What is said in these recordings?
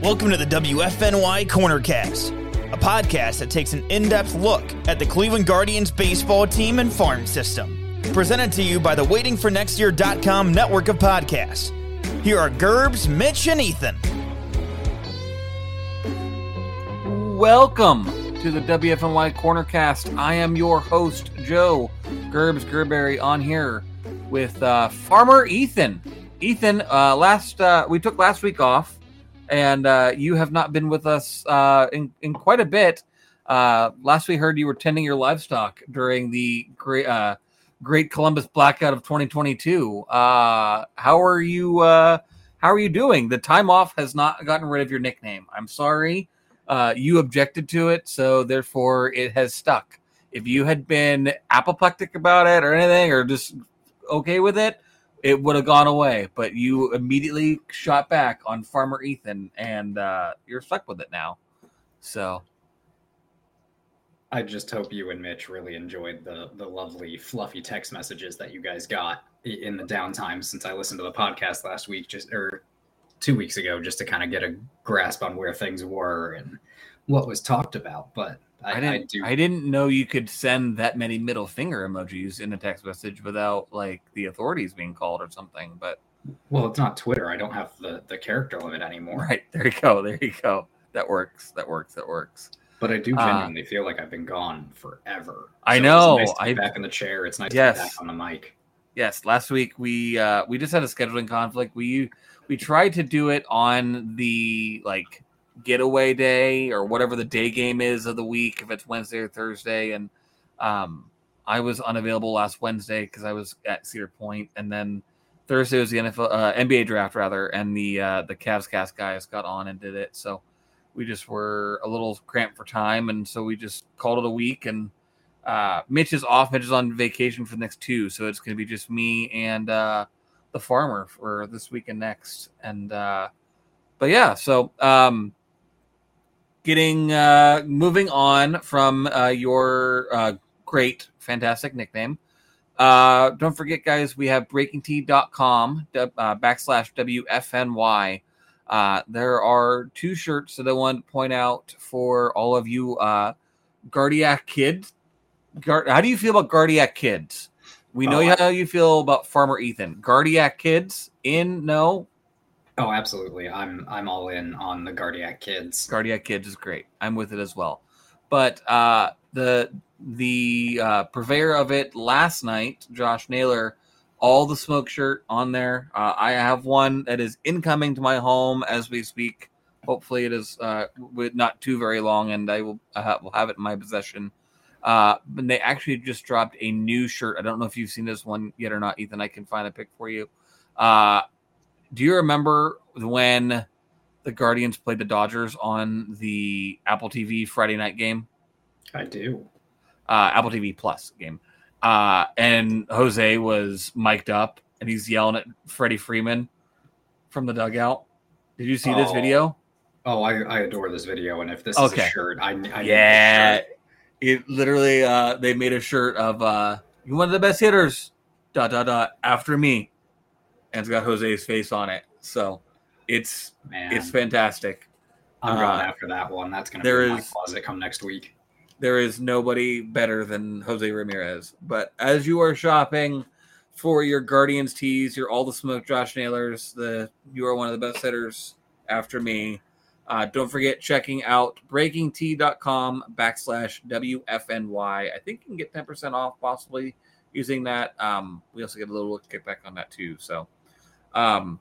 Welcome to the WFNY Cornercast, a podcast that takes an in depth look at the Cleveland Guardians baseball team and farm system. Presented to you by the WaitingForNextYear.com network of podcasts. Here are Gerbs, Mitch, and Ethan. Welcome to the WFNY Cornercast. I am your host, Joe Gerbs Gerberry, on here with uh, Farmer Ethan. Ethan, uh, last uh, we took last week off and uh, you have not been with us uh, in, in quite a bit. Uh, last we heard, you were tending your livestock during the great uh, Great Columbus Blackout of 2022. Uh, how are you? Uh, how are you doing? The time off has not gotten rid of your nickname. I'm sorry, you objected to it, so therefore it has stuck. If you had been apoplectic about it or anything, or just okay with it, it would have gone away. But you immediately shot back on Farmer Ethan, and uh, you're stuck with it now. So I just hope you and Mitch really enjoyed the the lovely fluffy text messages that you guys got in the downtime since I listened to the podcast last week, just or two weeks ago, just to kind of get a grasp on where things were and what was talked about. But I, I, didn't. I, do... I didn't know you could send that many middle finger emojis in a text message without like the authorities being called or something. But well, it's not Twitter. I don't have the the character limit anymore. Right there you go. There you go. That works. That works. That works. But I do uh, genuinely uh, feel like I've been gone forever. So I know. Nice I back in the chair. It's nice yes. to be back on the mic. Yes. Last week we uh we just had a scheduling conflict. We we tried to do it on the like getaway day or whatever the day game is of the week, if it's Wednesday or Thursday. And um, I was unavailable last Wednesday because I was at Cedar Point, and then Thursday was the NFL uh, NBA draft rather, and the uh, the Cavs cast guys got on and did it. So we just were a little cramped for time, and so we just called it a week. And uh, Mitch is off. Mitch is on vacation for the next two, so it's going to be just me and uh, the farmer for this week and next. And uh, but yeah, so um, getting uh, moving on from uh, your uh, great, fantastic nickname. Uh, don't forget, guys, we have breakingt.com uh, backslash WFNY. Uh, there are two shirts that I want to point out for all of you uh, Gardiac kids. How do you feel about Gardiac kids? We know oh, how you feel about Farmer Ethan. Gardiac kids in no Oh, absolutely. I'm I'm all in on the Gardiac Kids. Gardiac Kids is great. I'm with it as well. But uh, the the uh, purveyor of it last night, Josh Naylor, all the smoke shirt on there. Uh, I have one that is incoming to my home as we speak. Hopefully, it is uh, not too very long, and I will uh, will have it in my possession. Uh, but they actually just dropped a new shirt. I don't know if you've seen this one yet or not, Ethan. I can find a pic for you. Uh, do you remember when the Guardians played the Dodgers on the Apple TV Friday night game? I do. Uh, Apple TV Plus game. Uh, and Jose was mic'd up and he's yelling at Freddie Freeman from the dugout. Did you see oh. this video? Oh, I, I adore this video. And if this okay. is a shirt, I, I yeah. It literally, uh, they made a shirt of, uh, you one of the best hitters, dot, dot, dot, after me and it's got Jose's face on it. So it's Man. it's fantastic. I'm uh, going after that one. That's going to be my closet come next week. There is nobody better than Jose Ramirez. But as you are shopping for your Guardians tees, your all the smoke Josh Naylors, the you are one of the best hitters after me. Uh, don't forget checking out breakingt.com backslash WFNY. I think you can get 10% off possibly using that. Um, we also get a little kickback on that too. So um,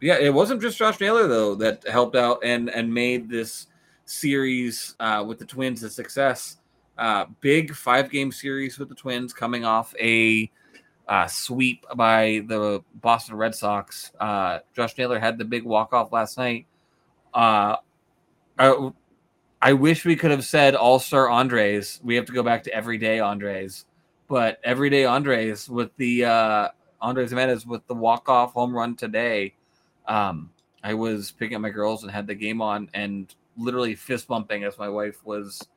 yeah, it wasn't just Josh Naylor though that helped out and and made this series uh, with the Twins a success. Uh, big five game series with the Twins coming off a uh, sweep by the Boston Red Sox. Uh, Josh Naylor had the big walk off last night. Uh, I, I wish we could have said All Star Andres. We have to go back to Everyday Andres, but Everyday Andres with the uh, Andres Gimenez with the walk off home run today. Um, I was picking up my girls and had the game on and literally fist bumping as my wife was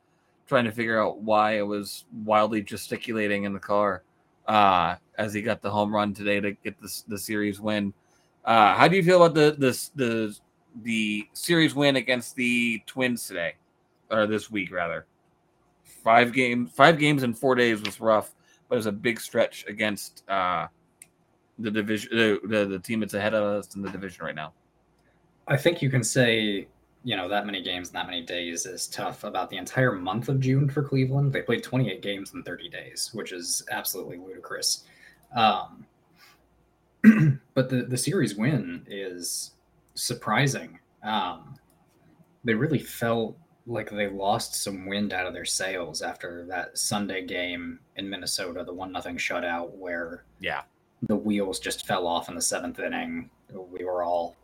trying to figure out why I was wildly gesticulating in the car uh, as he got the home run today to get this the series win. Uh, how do you feel about the this the the series win against the Twins today, or this week rather. Five games, five games in four days was rough, but it was a big stretch against uh, the division, the, the the team that's ahead of us in the division right now. I think you can say, you know, that many games in that many days is tough about the entire month of June for Cleveland. They played 28 games in 30 days, which is absolutely ludicrous. Um, but the, the series win is surprising. Um, they really felt like they lost some wind out of their sails after that Sunday game in Minnesota, the one nothing shutout where Yeah, the wheels just fell off in the seventh inning. We were all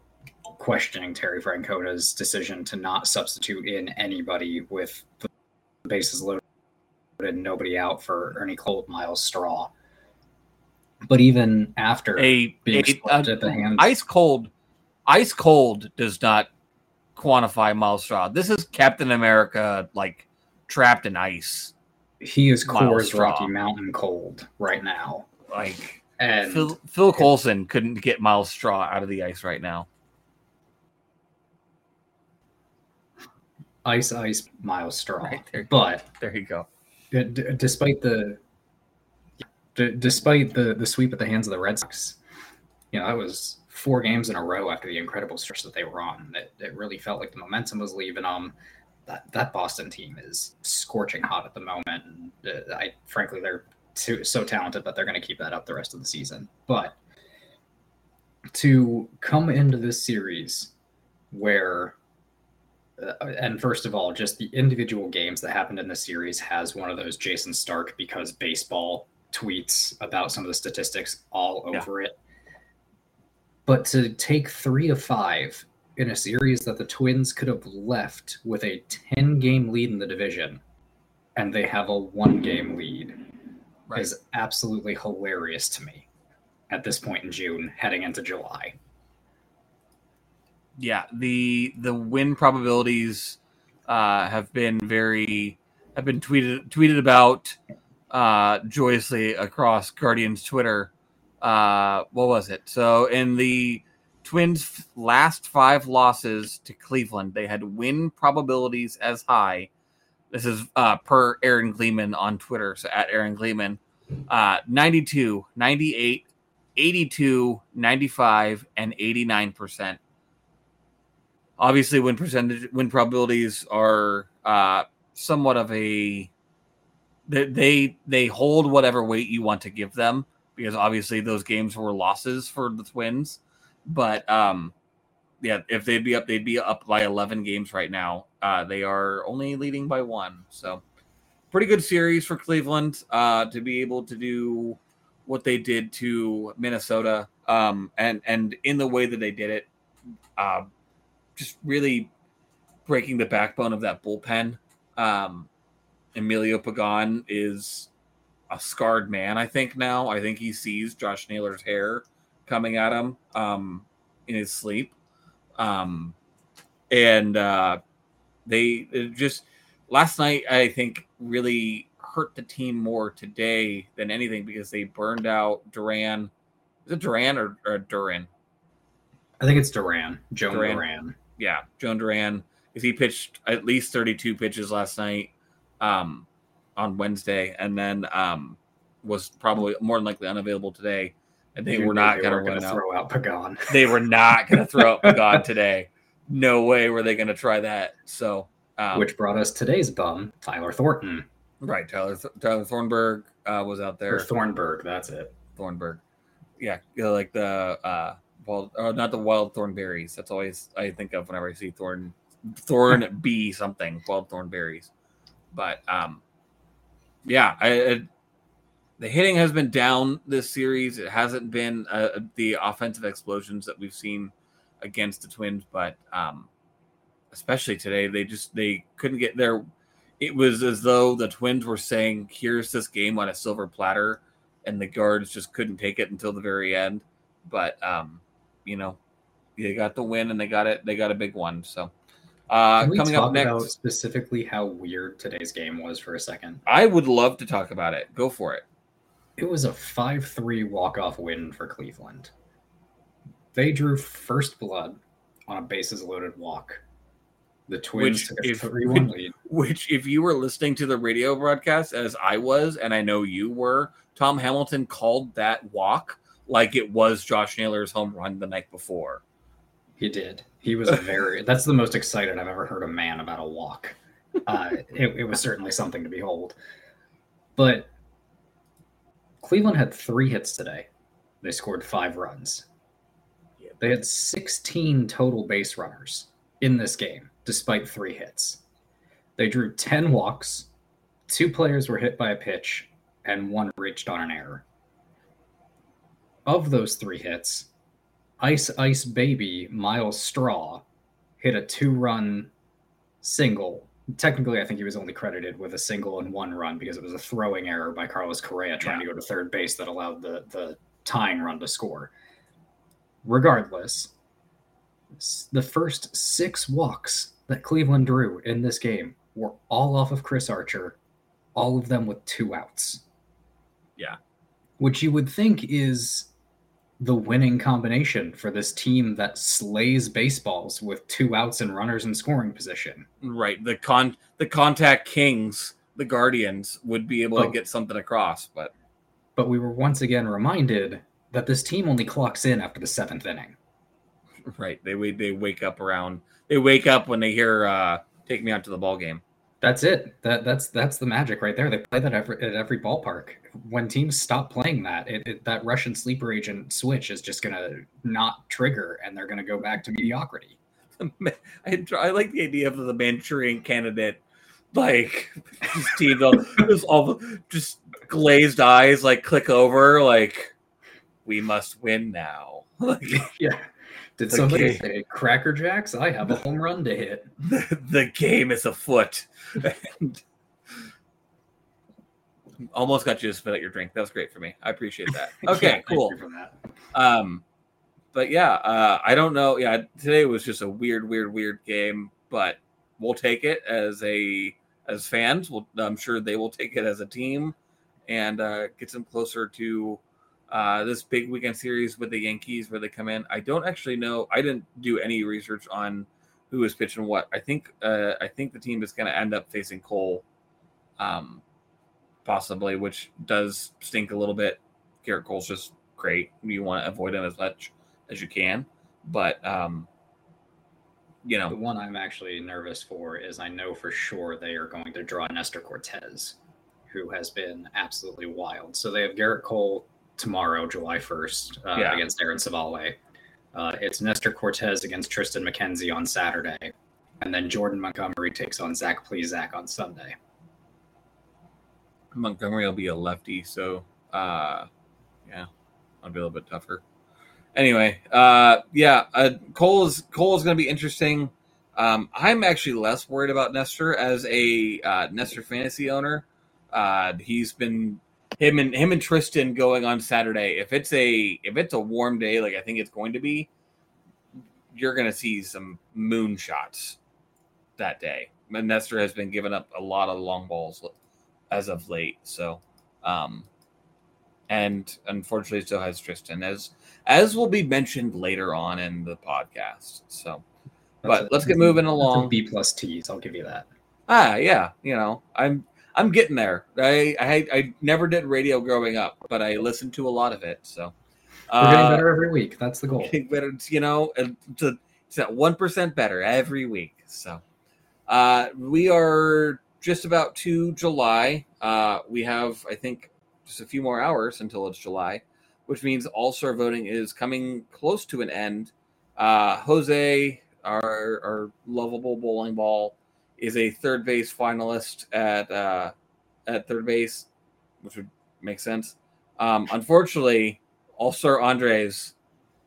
questioning Terry Francona's decision to not substitute in anybody with the bases loaded and nobody out for Ernie Colt, Myles Straw. But even after a, a- a- at the hands, ice cold, ice cold does not quantify Myles Straw. This is Captain America, like trapped in ice. he is Coors Rocky Mountain cold right now. Like And Phil, Phil Coulson couldn't get Myles Straw out of the ice right now. ice, ice, Myles Straw. Right there. But There you go. d- despite the d- despite the the sweep at the hands of the Red Sox, you know that was four games in a row after the incredible stretch that they were on. That it really felt like the momentum was leaving them. That that Boston team is scorching hot at the moment. And uh, I frankly they're too, so talented that they're going to keep that up the rest of the season. But to come into this series where uh, and first of all, just the individual games that happened in the series has one of those Jayson Stark because baseball tweets about some of the statistics all Yeah. over it. But to take three to five in a series that the Twins could have left with a 10 game lead in the division and they have a one game lead Right. is absolutely hilarious to me at this point in June, heading into July. yeah the the win probabilities uh have been very have been tweeted tweeted about uh joyously across guardians twitter uh what was it so in the twins last five losses to cleveland they had win probabilities as high this is uh per aaron gleeman on twitter so at aaron gleeman uh 92 98 82 95 and 89 percent. Obviously win percentage win probabilities are uh somewhat of a they, they hold whatever weight you want to give them because obviously those games were losses for the twins. But um yeah if they'd be up they'd be up by 11 games right now. Uh they are only leading by one so pretty good series for cleveland uh to be able to do what they did to minnesota um and and in the way that they did it uh just really breaking the backbone of that bullpen. Um, Emilio Pagan is a scarred man, I think now. I think he sees Josh Naylor's hair coming at him um, in his sleep. Um, and uh, they just last night, I think, really hurt the team more today than anything because they burned out Duran. Is it Duran or, or Duran? I think it's Duran, Jhoan Duran. Duran. yeah, Jhoan Duran, because he pitched at least 32 pitches last night um, on Wednesday, and then um, was probably more than likely unavailable today. And they were not going to were run gonna out. throw out Pagan. They were not going to throw out God today. No way were they going to try that. So, um, which brought us today's bum, Tyler Thornton right, Tyler Tyler Thornburg uh, was out or there. Thornburg. That's it. Thornburg, yeah, you know, like the uh, wild, oh, not the wild thornberries. That's always I think of whenever I see thorn, thorn bee something, wild thornberries. But um, yeah, I, I, the hitting has been down this series. It hasn't been uh, the offensive explosions that we've seen against the Twins, but um, especially today, they just they couldn't get there. It was as though the Twins were saying, "Here's this game on a silver platter." and the guards just couldn't take it until the very end. But um, you know, they got the win and they got it. They got a big one. So uh, Can we coming talk up next, about specifically how weird today's game was for a second? I would love to talk about it. Go for it. It was a 5 3 walk off win for Cleveland. They drew first blood on a bases loaded walk. The Twins Which, if- 3 1 lead. Which, if you were listening to the radio broadcast as I was, and I know you were, Tom Hamilton called that walk like it was Josh Naylor's home run the night before. He did. He was very. that's the most excited I've ever heard a man about a walk. Uh, it, it was certainly something to behold. But Cleveland had three hits today. They scored five runs. They had 16 total base runners in this game, despite three hits. They drew 10 walks, two players were hit by a pitch, and one reached on an error. Of those three hits, Ice Ice Baby Myles Straw hit a two run single. Technically, I think he was only credited with a single and one run because it was a throwing error by Carlos Correa trying to go to third base that allowed the, the tying run to score. Regardless, the first six walks that Cleveland drew in this game were all off of Chris Archer, all of them with two outs. Yeah. Which you would think is the winning combination for this team that slays baseballs with two outs and runners in scoring position. Right. The con the contact kings, the guardians, would be able to Oh. get something across, but But we were once again reminded that this team only clocks in after the seventh inning. right. They they wake up around they wake up when they hear uh take me out to the ball game. That's it. That that's that's the magic right there. They play that every, at every ballpark. When teams stop playing that, it, it, that Russian sleeper agent switch is just gonna not trigger, and they're gonna go back to mediocrity. I, I like the idea of the Manchurian candidate, like Steve, just all just glazed eyes, like click over, like we must win now. Like Yeah. Did The somebody game. say Cracker Jacks? I have a home run to hit. the, the game is afoot. And almost got you to spit out your drink. That was great for me. I appreciate that. Okay, Yeah, cool. for that. Um, but yeah, uh, I don't know. Yeah, today was just a weird, weird, weird game, but we'll take it as a as fans. We'll, I'm sure they will take it as a team and uh, get them closer to uh, this big weekend series with the Yankees where they come in. I don't actually know. I didn't do any research on who is pitching what. I think uh, I think the team is going to end up facing Cole, um, possibly, which does stink a little bit. Gerrit Cole's just great. You want to avoid him as much as you can, but um, you know The one I'm actually nervous for is I know for sure they are going to draw Nestor Cortes, who has been absolutely wild. So they have Gerrit Cole tomorrow, July 1st, uh, Yeah. against Aaron Civale. Uh, it's Nestor Cortes against Triston McKenzie on Saturday. And then Jordan Montgomery takes on Zach Plesac on Sunday. Montgomery will be a lefty, so uh, yeah, I'll be a little bit tougher. Anyway, uh, yeah, uh, Cole is Cole is going to be interesting. Um, I'm actually less worried about Nestor as a uh, Nestor fantasy owner. Uh, he's been him and him and Triston going on Saturday. If it's a if it's a warm day, like I think it's going to be, you're going to see some moon shots that day. And Nestor has been giving up a lot of long balls as of late. So, um, and unfortunately, so has Triston, as as will be mentioned later on in the podcast. So, That's but a- let's get moving along. B plus T's, I'll give you that. Ah, yeah, you know, I'm I'm getting there. I I, I never did radio growing up, but I listened to a lot of it. So, We're getting uh, better every week. That's the goal. getting better. You know, it's, a, it's that one percent better every week. So, uh, we are just about to July. Uh, we have, I think, just a few more hours until it's July, which means All Star voting is coming close to an end. Uh, Jose, our our lovable bowling ball, is a third base finalist at uh, at third base, which would make sense. Um, unfortunately, Star Andres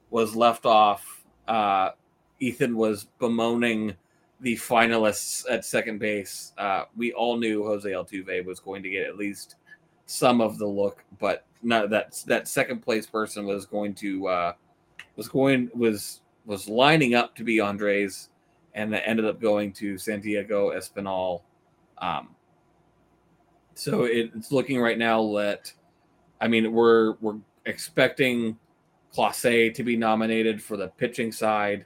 was left off. Uh, Ethan was bemoaning the finalists at second base. Uh, we all knew Jose Altuve was going to get at least some of the look, but that that second place person was going to uh, was going was was lining up to be Andres, and that ended up going to Santiago Espinal. Um, so it, it's looking right now that, I mean, we're we're expecting Clase to be nominated for the pitching side.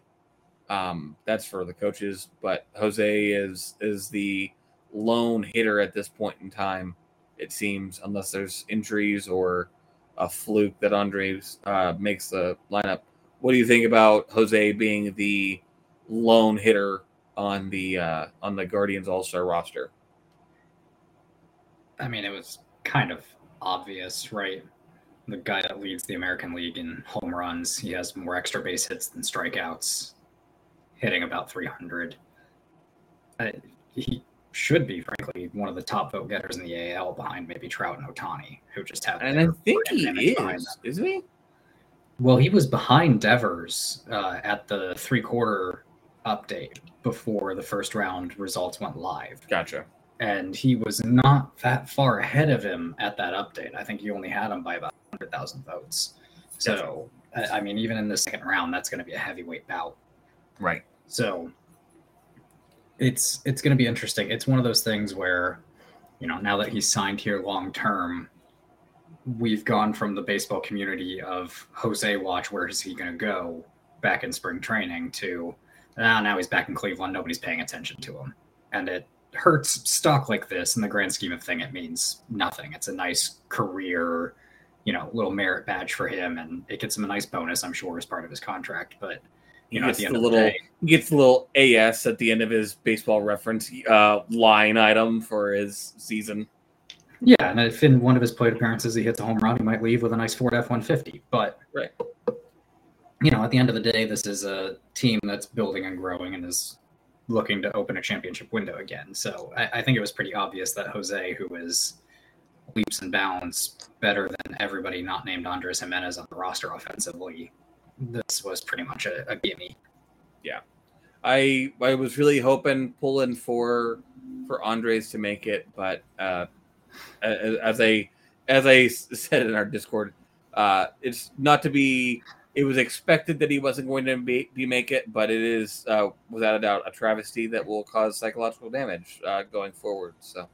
Um, that's for the coaches, but Jose is is the lone hitter at this point in time. It seems, unless there's injuries or a fluke that Andres uh, makes the lineup. What do you think about Jose being the lone hitter on the uh, on the Guardians All Star roster? I mean, it was kind of obvious, right? The guy that leads the American League in home runs, he has more extra base hits than strikeouts, hitting about 300. Uh, he should be, frankly, one of the top vote getters in the AL behind maybe Trout and Ohtani, who just have. And I think he is, isn't he? Well, he was behind Devers uh, at the three quarter update before the first round results went live. Gotcha. And he was not that far ahead of him at that update. I think he only had him by about 100,000 votes. So, gotcha. I mean, even in the second round, that's going to be a heavyweight bout. Right. So, it's it's going to be interesting. It's one of those things where, you know, now that he's signed here long term, we've gone from the baseball community of Jose watch where is he going to go back in spring training to ah, now he's back in Cleveland. Nobody's paying attention to him, and it hurts stock like this in the grand scheme of thing. It means nothing. It's a nice career, you know, little merit badge for him, and it gets him a nice bonus, I'm sure, as part of his contract. But you know, gets at the end the of little the day, gets a little AS at the end of his baseball reference uh, line item for his season. yeah, and if in one of his plate appearances he hits a home run, he might leave with a nice Ford F-150. But Right. You know, at the end of the day, this is a team that's building and growing and is looking to open a championship window again. So I, I think it was pretty obvious that Jose, who is leaps and bounds better than everybody not named Andres Gimenez on the roster offensively, this was pretty much a, a gimme. Yeah. I I was really hoping pulling for for Andres to make it, but uh, as I as I said in our Discord, uh, it's not to be. It was expected that he wasn't going to be, be make it, but it is uh, without a doubt a travesty that will cause psychological damage uh, going forward. So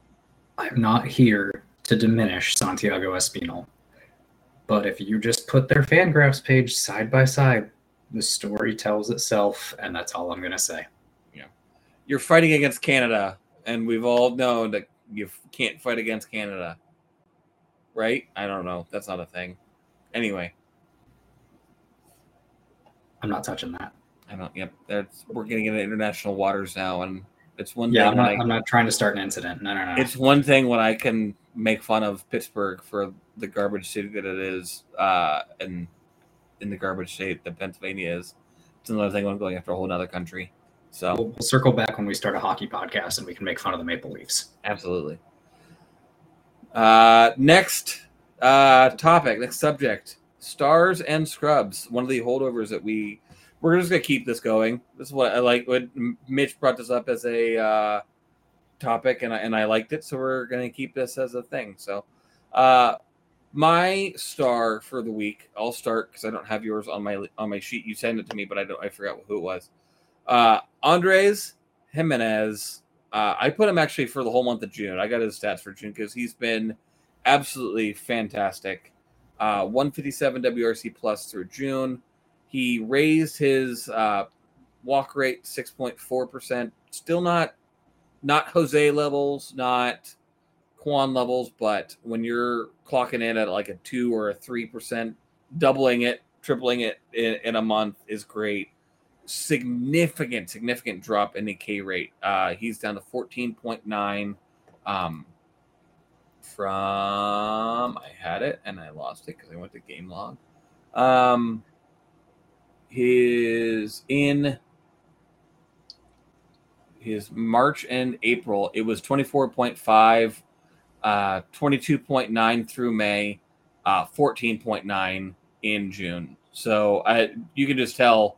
I'm not here to diminish Santiago Espinal, but if you just put their fan graphs page side by side, the story tells itself, and that's all I'm gonna say. Yeah, you're fighting against Canada, and we've all known that you can't fight against Canada, right? I don't know. That's not a thing. Anyway, I'm not touching that. I don't. Yep, that's we're getting into international waters now, and it's one Yeah, I'm not. I- I'm not trying to start an incident. No, no, no. it's one thing when I can make fun of Pittsburgh for the garbage city that it is, uh, and in the garbage state that Pennsylvania is. It's another thing when I'm going after a whole other country. So We'll, we'll circle back when we start a hockey podcast, and we can make fun of the Maple Leafs. Absolutely. Uh, next uh, topic, next subject: stars and scrubs. One of the holdovers that we we're just gonna keep this going. This is what I like. What Mitch brought this up as a uh, topic, and I, and I liked it, so we're gonna keep this as a thing. So, uh, my star for the week. I'll start because I don't have yours on my on my sheet. You sent it to me, but I don't. I forgot who it was. Uh, Andres Gimenez. Uh, I put him actually for the whole month of June. I got his stats for June because he's been absolutely fantastic. Uh, 157 WRC plus through June. He raised his uh, walk rate 6.4 percent. Still not not Jose levels, not Kwan levels, but when you're clocking in at like a two or a three percent, doubling it, tripling it in, in a month is great significant, significant drop in the K rate. Uh, he's down to 14.9 um, from, I had it and I lost it because I went to game log. Um, his in his March and April, it was 24.5, uh, 22.9 through May, uh, 14.9 in June. So I, you can just tell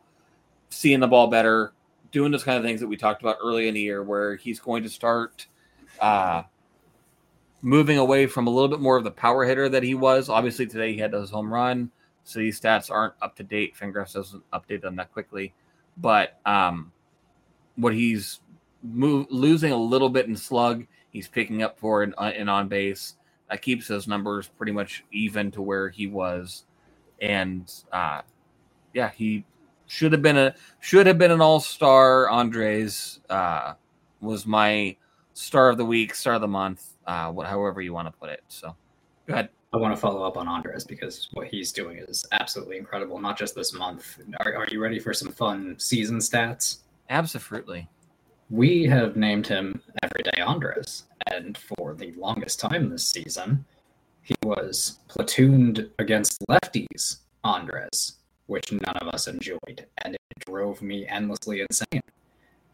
seeing the ball better, doing those kind of things that we talked about early in the year, where he's going to start uh, moving away from a little bit more of the power hitter that he was. Obviously, today he had his home run, so these stats aren't up to date. Fangraphs doesn't update them that quickly, but um, what he's losing a little bit in slug, he's picking up for an, an on base. That keeps those numbers pretty much even to where he was, and uh, yeah, he should have been a should have been an all star. Andres uh, was my star of the week, star of the month, uh, what, however you want to put it. So, go ahead. I want to follow up on Andres because what he's doing is absolutely incredible. Not just this month. Are, are you ready for some fun season stats? Absolutely. We have named him Everyday Andres, and for the longest time this season, he was platooned against lefties Andres, which none of us enjoyed, and it drove me endlessly insane.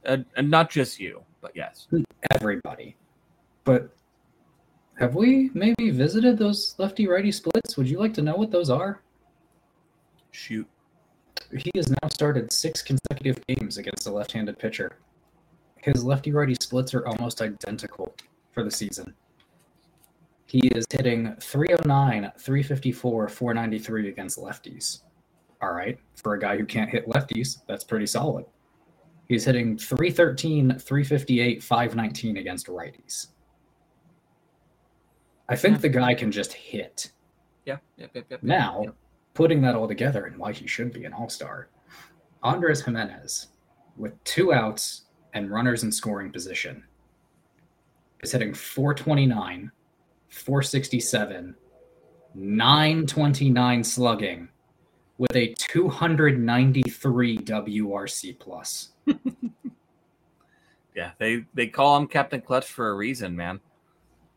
Uh, and not just you, but yes. Everybody. But have we maybe visited those lefty righty splits? Would you like to know what those are? Shoot. He has now started six consecutive games against a left handed pitcher. His lefty righty splits are almost identical for the season. He is hitting 309, 354, 493 against lefties. All right. For a guy who can't hit lefties, that's pretty solid. He's hitting 313, 358, 519 against righties. I think the guy can just hit. Yeah. Yep, yep, yep, Now, yep. putting that all together and why he should be an all star, Andres Gimenez, with two outs and runners in scoring position, is hitting 429, 467, 929 slugging with a 293 WRC plus. Yeah, they they call him Captain Clutch for a reason, man.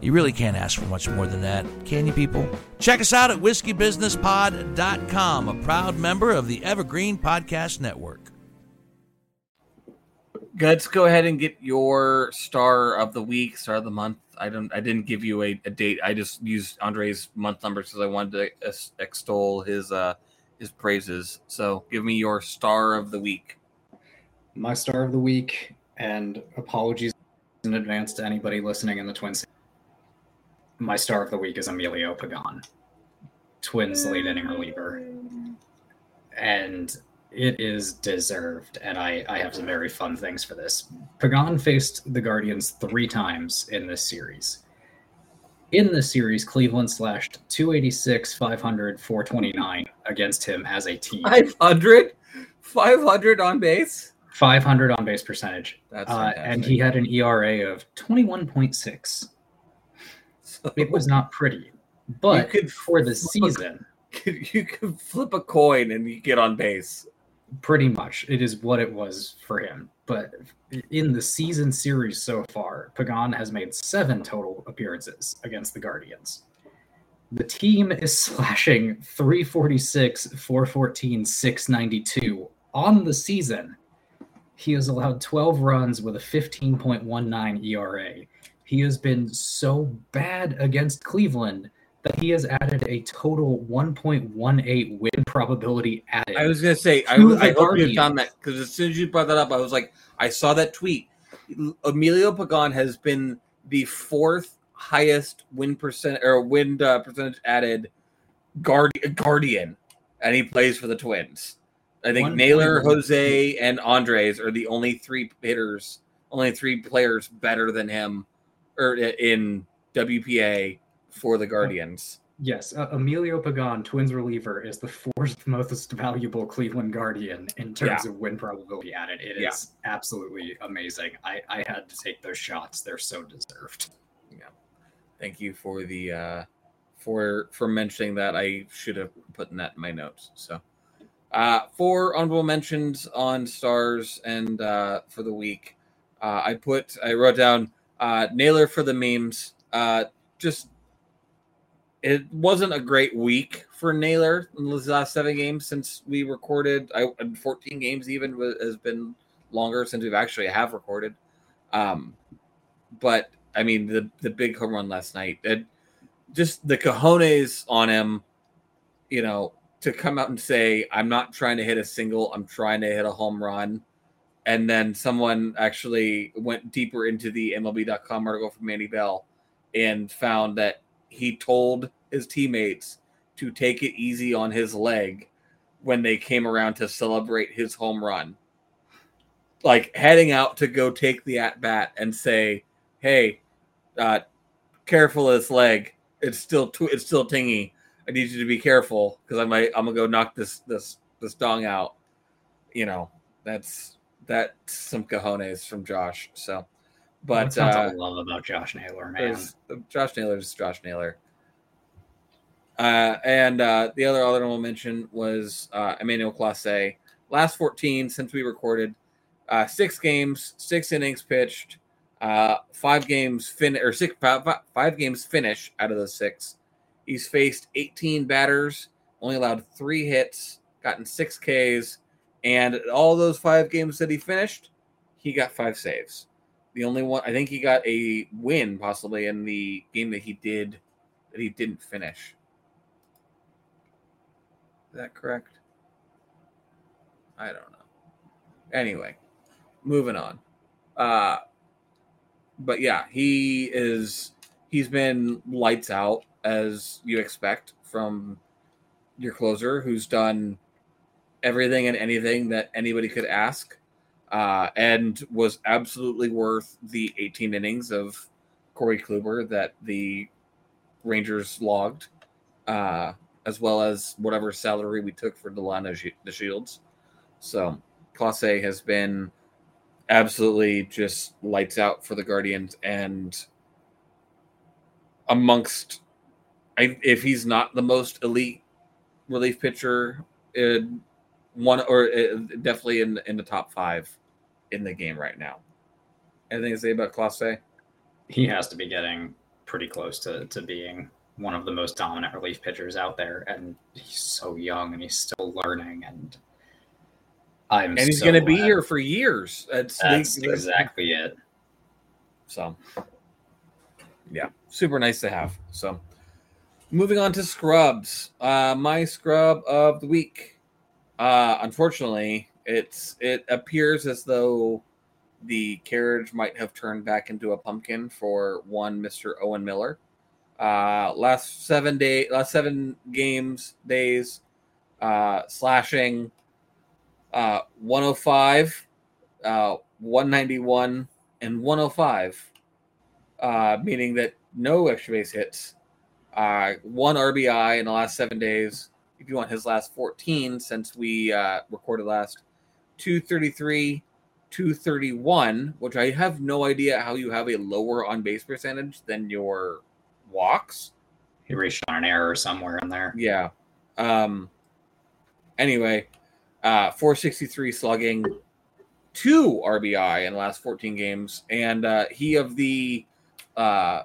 You really can't ask for much more than that, can you, people? Check us out at whiskeybusinesspod.com, a proud member of the Evergreen Podcast Network. let's go ahead and get your star of the week, star of the month. I don't. I didn't give you a, a date. I just used Andre's month number because I wanted to extol his uh his praises. So give me your star of the week. My star of the week, and apologies in advance to anybody listening in the Twin Cities. My star of the week is Emilio Pagan, Twins lead inning reliever. And it is deserved, and I, I have some very fun things for this. Pagan faced the Guardians three times in this series. In this series, Cleveland slashed 286, 500, 429 against him as a team. 500? 500 on base? 500 on base percentage. That's Uh, and he had an ERA of 21.6. So It was not pretty, but could for the flip a- season, you could flip a coin and you get on base. pretty much it is what it was for him. But in the season series so far, Pagan has made seven total appearances against the Guardians. The team is slashing 346, 414, 692 on the season. He has allowed 12 runs with a 15.19 ERA. He has been so bad against Cleveland that he has added a total 1.18 win probability added. I was gonna say, I, To I hope you found that because as soon as you brought that up, I was like, I saw that tweet. Emilio Pagan has been the fourth highest win percent or win uh, percentage added guard, guardian, and he plays for the Twins. I think One Naylor, point- Jose, and Andres are the only three hitters, only three players better than him, or in WPA for the Guardians. Yes, uh, Emilio Pagan, Twins reliever, is the fourth most valuable Cleveland Guardian in terms of win probability added. It is Yeah. absolutely amazing. I, I had to take those shots; they're so deserved. Yeah. Thank you for the uh for for mentioning that. I should have put that in my notes. So Uh, four honorable mentions on stars and uh, for the week. Uh, I put, I wrote down uh, Naylor for the memes. Uh, just, it wasn't a great week for Naylor in the last seven games since we recorded. I 14 games even has been longer since we've actually have recorded. Um, but I mean, the the big home run last night, it, just the cojones on him, you know, to come out and say, I'm not trying to hit a single, I'm trying to hit a home run. And then someone actually went deeper into the MLB.com article from Mandy Bell and found that he told his teammates to take it easy on his leg when they came around to celebrate his home run. Like heading out to go take the at bat and say, "Hey, uh, careful of this leg. It's still tw- it's still tingy. I need you to be careful because I might I'm gonna go knock this this this dong out." You know, that's that's some cojones from Josh. So, but uh, love about Josh Naylor, man. Josh Naylor is Josh Naylor. Uh, and uh, the other honorable mention was uh, Emmanuel Clase. Last 14 since we recorded, uh, six games, six innings pitched, uh, five games fin or six five, five games finish out of those six. He's faced 18 batters, only allowed three hits, gotten six Ks, and all those five games that he finished, he got five saves. The only one I think he got a win possibly in the game that he did that he didn't finish. Is that correct? I don't know. Anyway, moving on. Uh but yeah, he is he's been lights out as you expect from your closer who's done everything and anything that anybody could ask uh, and was absolutely worth the 18 innings of Corey Kluber that the Rangers logged, uh, as well as whatever salary we took for Delano the Shields. So Clase has been absolutely just lights out for the Guardians and amongst if he's not the most elite relief pitcher in one or uh, definitely in in the top 5 in the game right now. Anything to say about Clase? He has to be getting pretty close to to being one of the most dominant relief pitchers out there and he's so young and he's still learning and I'm and he's so going to be here for years. That's, that's exactly it. So, yeah, super nice to have. So, moving on to scrubs. Uh, my scrub of the week. Uh, unfortunately, it's it appears as though the carriage might have turned back into a pumpkin for one Mister Owen Miller. Uh, last seven day, last seven games days, uh, slashing uh, 105, uh, 191, and 105, uh, meaning that no extra base hits, uh, one RBI in the last seven days. If you want his last 14 since we uh, recorded last, 233, 231, which I have no idea how you have a lower on base percentage than your walks. He reached on an error somewhere in there. Yeah. Um, anyway, uh, 463 slugging, two RBI in the last 14 games, and uh, he of the uh,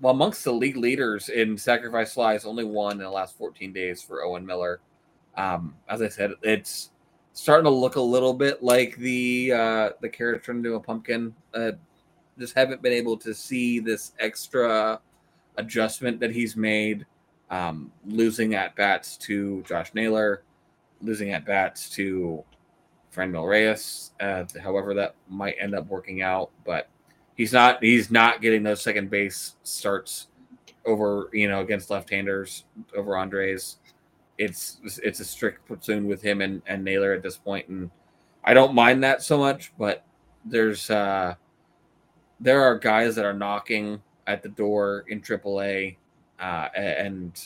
well amongst the league leaders in sacrifice flies, only one in the last 14 days for Owen Miller. Um, as I said, it's starting to look a little bit like the uh, the carrot turned into a pumpkin. Uh, just haven't been able to see this extra adjustment that he's made, um, losing at bats to Josh Naylor losing at bats to Franmil Reyes. Uh, however, that might end up working out, but he's not he's not getting those second base starts over you know against left-handers over Andres. It's it's a strict platoon with him and, and Naylor at this point, and I don't mind that so much. But there's uh, there are guys that are knocking at the door in AAA, uh, and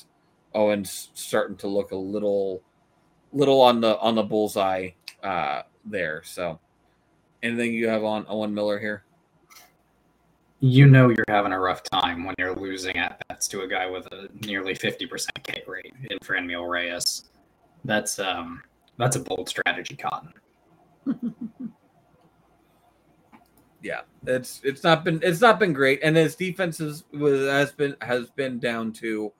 Owen's starting to look a little little on the on the bullseye uh, there. So, anything you have on Owen Miller here? You know you're having a rough time when you're losing at bats to a guy with a nearly 50% K rate in Franmil Reyes. That's um that's a bold strategy, Cotton. yeah, it's it's not been it's not been great, and his defense is, was, has been has been down too,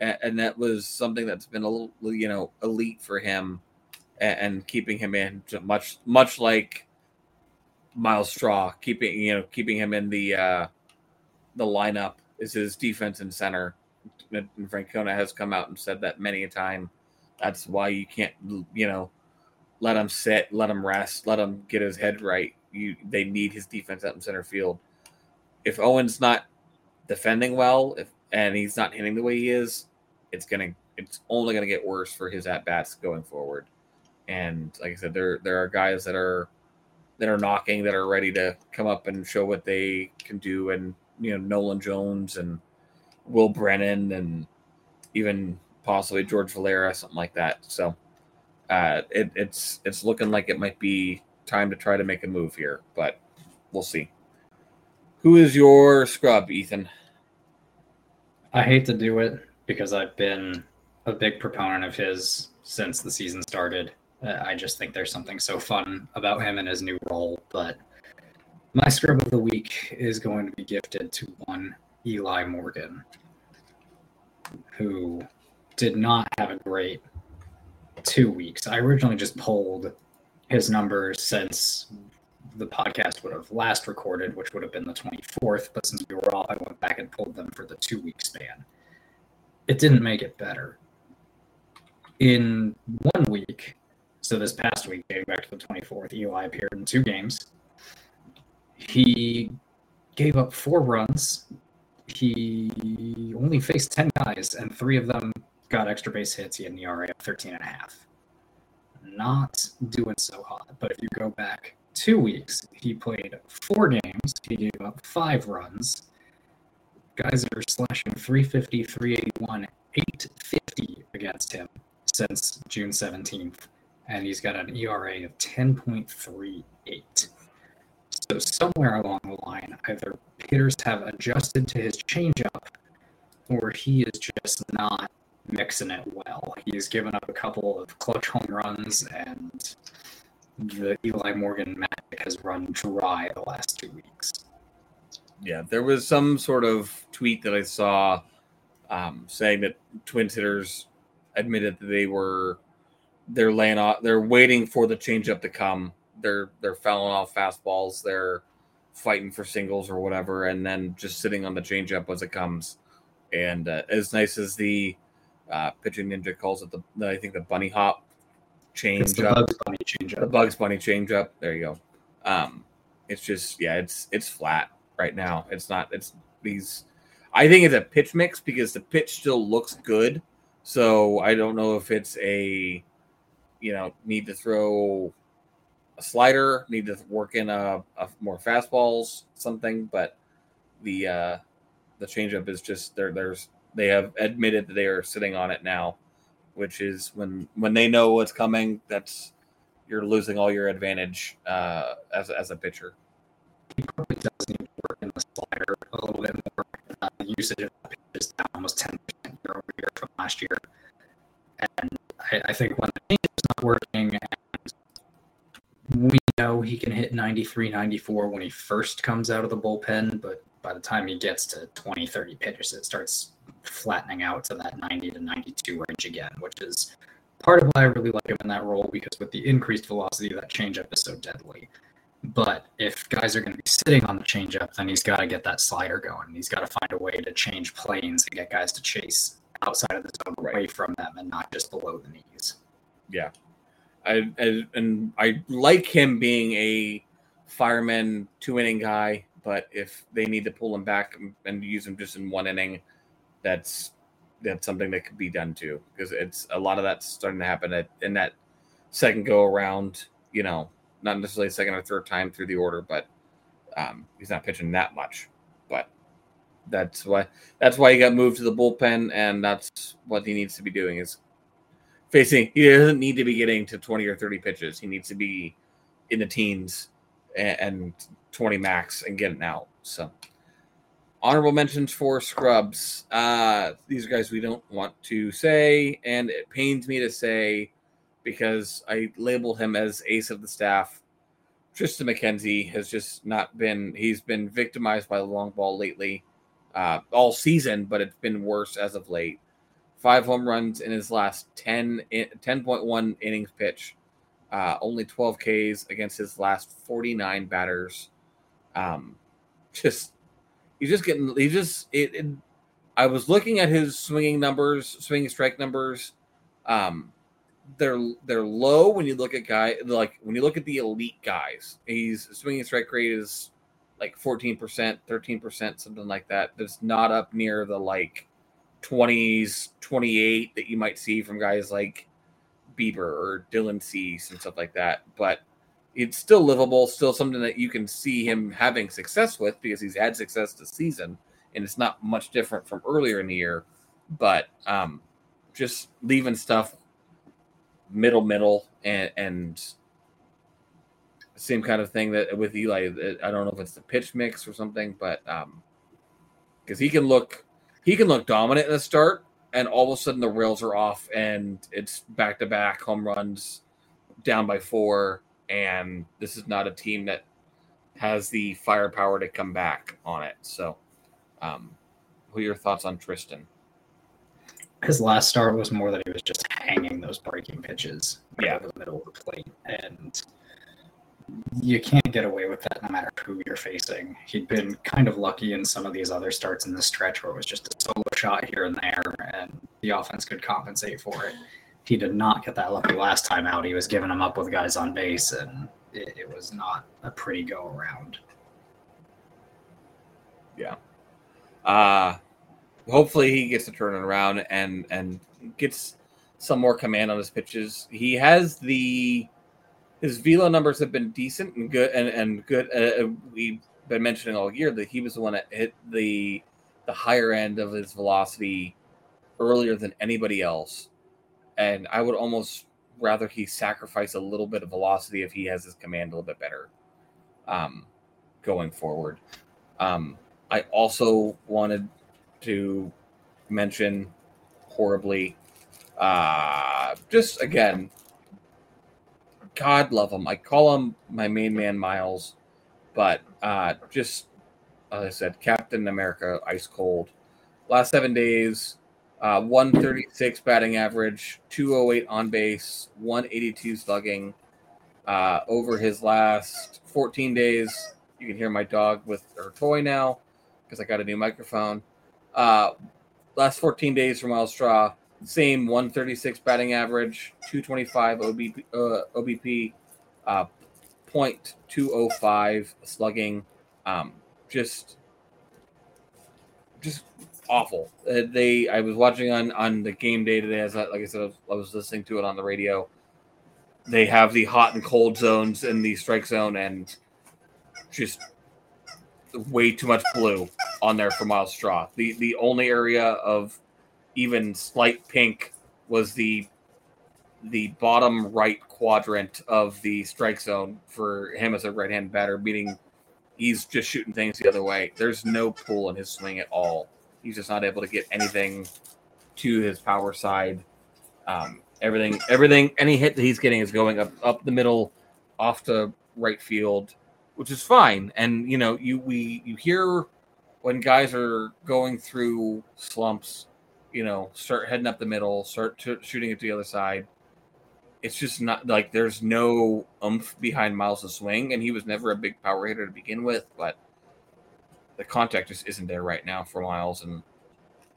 and, and, that was something that's been a little you know elite for him, and, and keeping him in much much like Myles Straw, keeping you know keeping him in the uh, the lineup is his defense and center. And Francona has come out and said that many a time. That's why you can't you know let him sit, let him rest, let him get his head right you they need his defense out in center field. If Owen's not defending well, if and he's not hitting the way he is, it's gonna it's only gonna get worse for his at bats going forward. And like I said, there there are guys that are that are knocking that are ready to come up and show what they can do, and you know Nolan Jones and Will Brennan and even possibly George Valera, something like that. So uh, it, it's it's looking like it might be time to try to make a move here, but we'll see. Who is your scrub, Ethan? I hate to do it because I've been a big proponent of his since the season started. Uh, I just think there's something so fun about him and his new role. But my scrub of the week is going to be gifted to one Eli Morgan, who did not have a great two weeks. I originally just pulled his numbers since the podcast would have last recorded, which would have been the 24th. But since we were off, I went back and pulled them for the two week span. It didn't make it better. In one week, so this past week, getting back to the 24th, Eli appeared in two games. He gave up four runs. He only faced 10 guys, and three of them got extra base hits. He had an ERA of 13 and a half not doing so hot. But if you go back two weeks, he played four games. He gave up five runs. Guys are slashing 350, 381, 850 against him since June 17th. And he's got an ERA of 10.38. So somewhere along the line, either hitters have adjusted to his changeup or he is just not mixing it well. He's given up a couple of clutch home runs, and the Eli Morgan magic has run dry the last two weeks. Yeah, there was some sort of tweet that I saw um, saying that Twins hitters admitted that they were they're laying off, they're waiting for the changeup to come. They're they're fouling off fastballs. They're fighting for singles or whatever, and then just sitting on the changeup as it comes. And uh, as nice as the uh, pitching ninja calls it the, the, I think the bunny hop change the up. Bugs Bunny change up. The Bugs Bunny change up. There you go. Um, it's just yeah, it's it's flat right now. It's not. It's these. I think it's a pitch mix because the pitch still looks good. So I don't know if it's a, you know, need to throw a slider, need to work in a, a more fastballs, something. But the uh the changeup is just there. There's they have admitted that they are sitting on it now, which is when when they know what's coming. That's you're losing all your advantage uh, as as a pitcher. He probably does need to work in the slider a little bit more. Uh, the usage of the pitch is down almost ten percent year over year from last year, and I, I think is not working and we know he can hit 93 94 when he first comes out of the bullpen but by the time he gets to 20 30 pitches it starts flattening out to that 90 to 92 range again, which is part of why I really like him in that role because with the increased velocity, that changeup is so deadly. But if guys are going to be sitting on the changeup, then he's got to get that slider going. He's got to find a way to change planes and get guys to chase outside of the zone, right. away from them, and not just below the knees. Yeah, I, I and I like him being a fireman two inning guy. But if they need to pull him back and use him just in one inning, that's that's something that could be done too because it's a lot of that's starting to happen at, in that second go around you know not necessarily second or third time through the order but um, he's not pitching that much but that's why that's why he got moved to the bullpen and that's what he needs to be doing is facing he doesn't need to be getting to 20 or 30 pitches he needs to be in the teens and, and 20 max and getting out so honorable mentions for scrubs. Uh, these are guys we don't want to say, and it pains me to say because I labeled him as ace of the staff. Triston McKenzie has just not been, he's been victimized by the long ball lately uh, all season, but it's been worse as of late. Five home runs in his last 10, 10.1 innings pitch, uh, only 12 Ks against his last 49 batters. Um, just, he's just getting, he just, it, it I was looking at his swinging numbers, swinging strike numbers. Um, they're they're low when you look at guy like when you look at the elite guys. He's swinging strike rate is like 14%, 13%, something like that. That's not up near the like 20s, 28 that you might see from guys like Bieber or Dylan Cease and stuff like that. But it's still livable, still something that you can see him having success with because he's had success this season, and it's not much different from earlier in the year. But um, just leaving stuff middle, middle, and, and same kind of thing that with Eli. I don't know if it's the pitch mix or something, but um, because he can look, he can look dominant in the start, and all of a sudden the rails are off, and it's back to back home runs, down by four, and this is not a team that has the firepower to come back on it. So, um, what are your thoughts on Triston? His last start was more that he was just hanging those breaking pitches yeah. over the middle of the plate, and you can't get away with that no matter who you're facing. He'd been kind of lucky in some of these other starts in the stretch where it was just a solo shot here and there, and the offense could compensate for it. He did not get that lucky last time out. He was giving them up with guys on base, and it, it was not a pretty go around. Yeah. Uh hopefully he gets to turn it around and and gets some more command on his pitches. He has the his velo numbers have been decent and good and and good. Uh, uh, we've been mentioning all year that he was the one that hit the the higher end of his velocity earlier than anybody else, and I would almost rather he sacrifice a little bit of velocity if he has his command a little bit better, um, going forward. Um, I also wanted to mention horribly, uh, just again, God love him. I call him my main man, Myles, but uh, just as I said, Captain America, ice cold. Last seven days, uh, 136 batting average, 208 on base, 182 slugging. Uh, over his last 14 days, you can hear my dog with her toy now because I got a new microphone. Uh, last 14 days for Myles Straw, same 136 batting average, 225 OBP, uh, OBP, uh, 0.205 slugging. Um, just, just awful. Uh, they, I was watching on on the game day today. As I, like I said, I was, I was listening to it on the radio. They have the hot and cold zones in the strike zone, and just way too much blue on there for Myles Straw. The the only area of even slight pink was the the bottom right quadrant of the strike zone for him as a right hand batter, meaning he's just shooting things the other way. There's no pull in his swing at all. He's just not able to get anything to his power side. Um, everything, everything, any hit that he's getting is going up up the middle, off to right field, which is fine. And you know, you we you hear when guys are going through slumps you know, start heading up the middle, start shooting it to the other side. It's just not like there's no umph behind Myles' swing, and he was never a big power hitter to begin with, but the contact just isn't there right now for Myles, and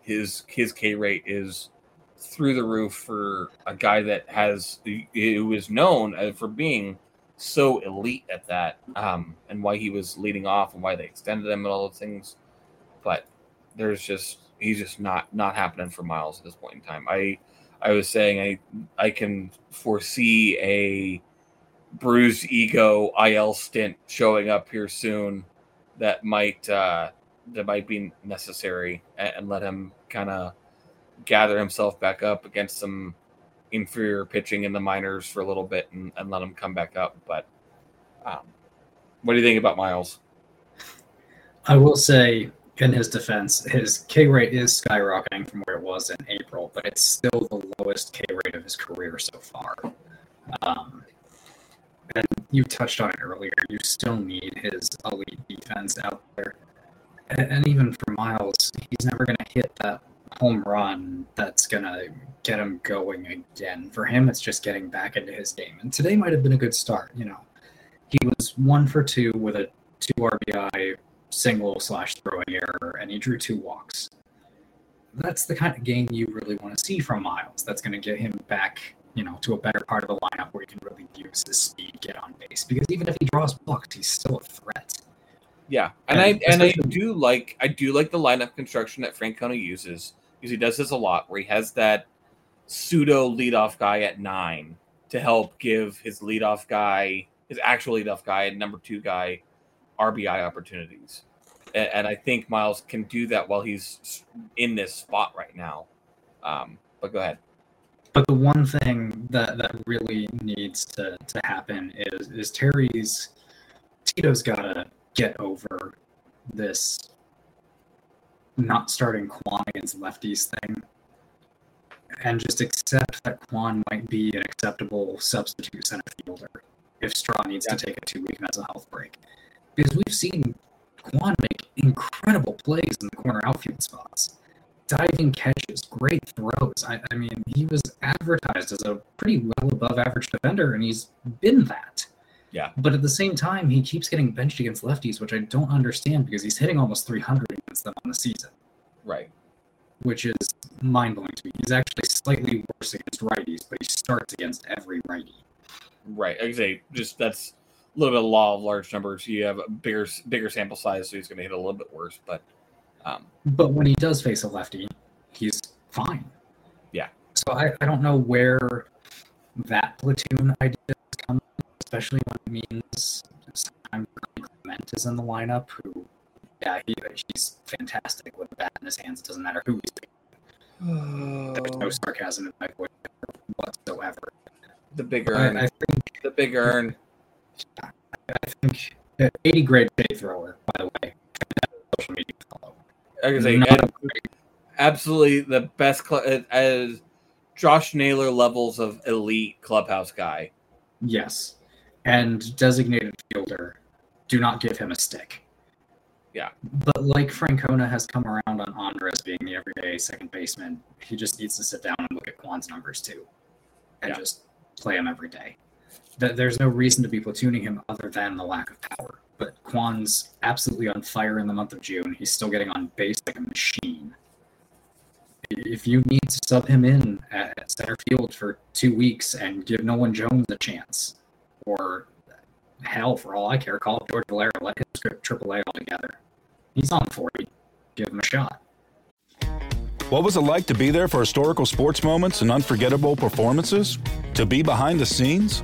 his his K rate is through the roof for a guy that has who is known for being so elite at that, um, and why he was leading off and why they extended him and all those things. But there's just he's just not not happening for Myles at this point in time. I I was saying I I can foresee a bruised ego IL stint showing up here soon that might uh, that might be necessary and, and let him kind of gather himself back up against some inferior pitching in the minors for a little bit and, and let him come back up. But um, what do you think about Myles? I will say in his defense, his K rate is skyrocketing from where it was in April, but it's still the lowest K rate of his career so far. Um, and you touched on it earlier. You still need his elite defense out there. And, and even for Myles, he's never going to hit that home run that's going to get him going again. For him, it's just getting back into his game. And today might have been a good start. You know, he was one for two with a two RBI single slash throwing error, and he drew two walks. That's the kind of game you really want to see from Myles. That's going to get him back, you know, to a better part of the lineup where he can really use his speed, get on base. Because even if he draws walks, he's still a threat. Yeah, and, and I and I do like I do like the lineup construction that Francona uses because he does this a lot, where he has that pseudo leadoff guy at nine to help give his leadoff guy, his actual leadoff guy, and number two guy, RBI opportunities. And, and, I think Myles can do that while he's in this spot right now. Um, but go ahead. But the one thing that, that really needs to, to happen is is Terry's Tito's got to get over this not starting Kwan against lefties thing and just accept that Kwan might be an acceptable substitute center fielder if Straw needs yeah. to take a two week mental health break. Because we've seen Kwan make incredible plays in the corner outfield spots. Diving catches, great throws. I, I mean, he was advertised as a pretty well above average defender, and he's been that. Yeah. But at the same time, he keeps getting benched against lefties, which I don't understand because he's hitting almost 300 against them on the season. Right. Which is mind blowing to me. He's actually slightly worse against righties, but he starts against every righty. Right. I say just that's a little bit of law of large numbers. You have a bigger bigger sample size, so he's going to hit a little bit worse. But um, but when he does face a lefty, he's fine. Yeah. So I, I don't know where that platoon idea comes, especially when it means sometimes Clement is in the lineup, who, yeah, he, he's fantastic with a bat in his hands. It doesn't matter who he's picking. There's no sarcasm in my voice whatsoever. The big earn. I, I think, the big earn. I think uh, 80 grade shade thrower, by the way. Social media follow. I say, absolutely the best cl- uh, as Josh Naylor levels of elite clubhouse guy. Yes and designated fielder, do not give him a stick. Yeah. But like Francona has come around on Andres being the everyday second baseman, he just needs to sit down and look at Kwan's numbers too, and yeah. just play him every day. There's no reason to be platooning him other than the lack of power. But Kwan's absolutely on fire in the month of June. He's still getting on base like a machine. If you need to sub him in at center field for two weeks and give Nolan Jones a chance, or hell, for all I care, call up George Valera, let him script AAA altogether. He's on 40. Give him a shot. What was it like to be there for historical sports moments and unforgettable performances? To be behind the scenes?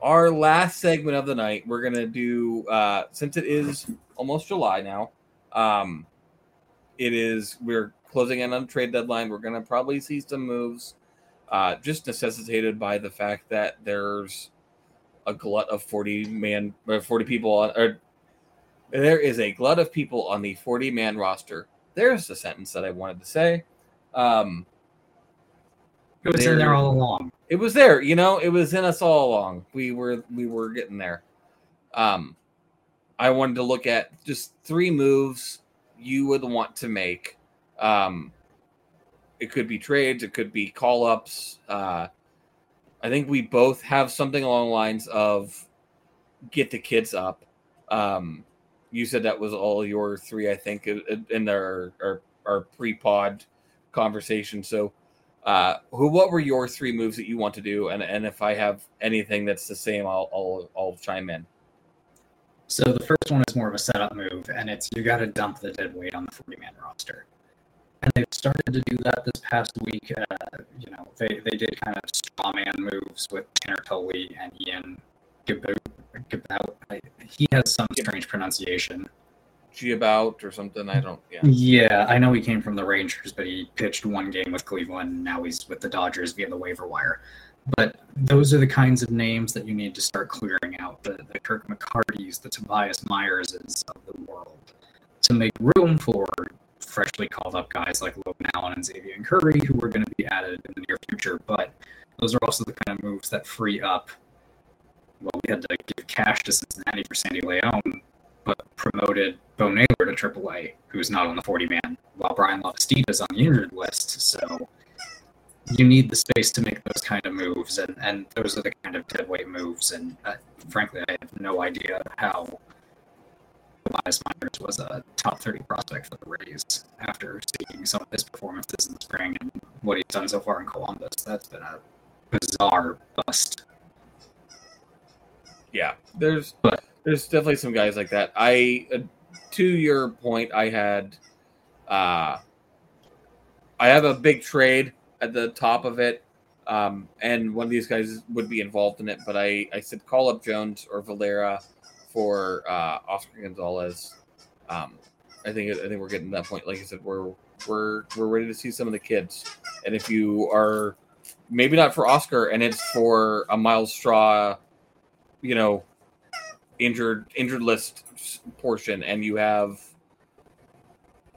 Our last segment of the night, we're gonna do uh, since it is almost July now. Um, it is we're closing in on trade deadline. We're gonna probably see some moves, uh, just necessitated by the fact that there's a glut of 40 man or 40 people on or there is a glut of people on the 40 man roster. There's a sentence that I wanted to say. Um, it was there, in there all along. It was there, you know, it was in us all along. We were we were getting there. Um, I wanted to look at just three moves you would want to make. Um, it could be trades, it could be call ups, uh, I think we both have something along the lines of get the kids up. Um, you said that was all your three, I think, in their our, our pre-pod conversation. So, uh, who, what were your three moves that you want to do? And and if I have anything that's the same, I'll I'll, I'll chime in. So the first one is more of a setup move, and it's you got to dump the dead weight on the forty-man roster and they've started to do that this past week. Uh, you know, they, they did kind of straw man moves with Tanner Tully and Ian Gabout. He has some strange pronunciation. Giabout or something. I don't. Yeah. Yeah, I know he came from the Rangers, but he pitched one game with Cleveland. Now he's with the Dodgers via the waiver wire. But those are the kinds of names that you need to start clearing out. The, the Kirk McCartys, the Tobias Myerses of the world, to make room for freshly called up guys like Logan Allen and Xzavion Curry, who are going to be added in the near future. But those are also the kind of moves that free up. Well, we had to give cash to Cincinnati for Sandy Leon, but promoted Bo Naylor to AAA, who's not on the 40 man, while Bryan Lavastida is on the injured list. So you need the space to make those kind of moves, and, and those are the kind of deadweight moves. And uh, frankly, I have no idea how Tobias Myers was a top 30 prospect for the Rays after seeing some of his performances in the spring and what he's done so far in Columbus. That's been a bizarre bust. Yeah, there's but, there's definitely some guys like that. I, uh, to your point, I had, uh, I have a big trade at the top of it. Um, and one of these guys would be involved in it, but I, I said call up Jones or Valera for uh, Oscar Gonzalez. Um, I think I think we're getting to that point. Like I said, we're we're we're ready to see some of the kids, and if you are maybe not for Oscar, and it's for a Myles Straw, you know, injured injured list portion, and you have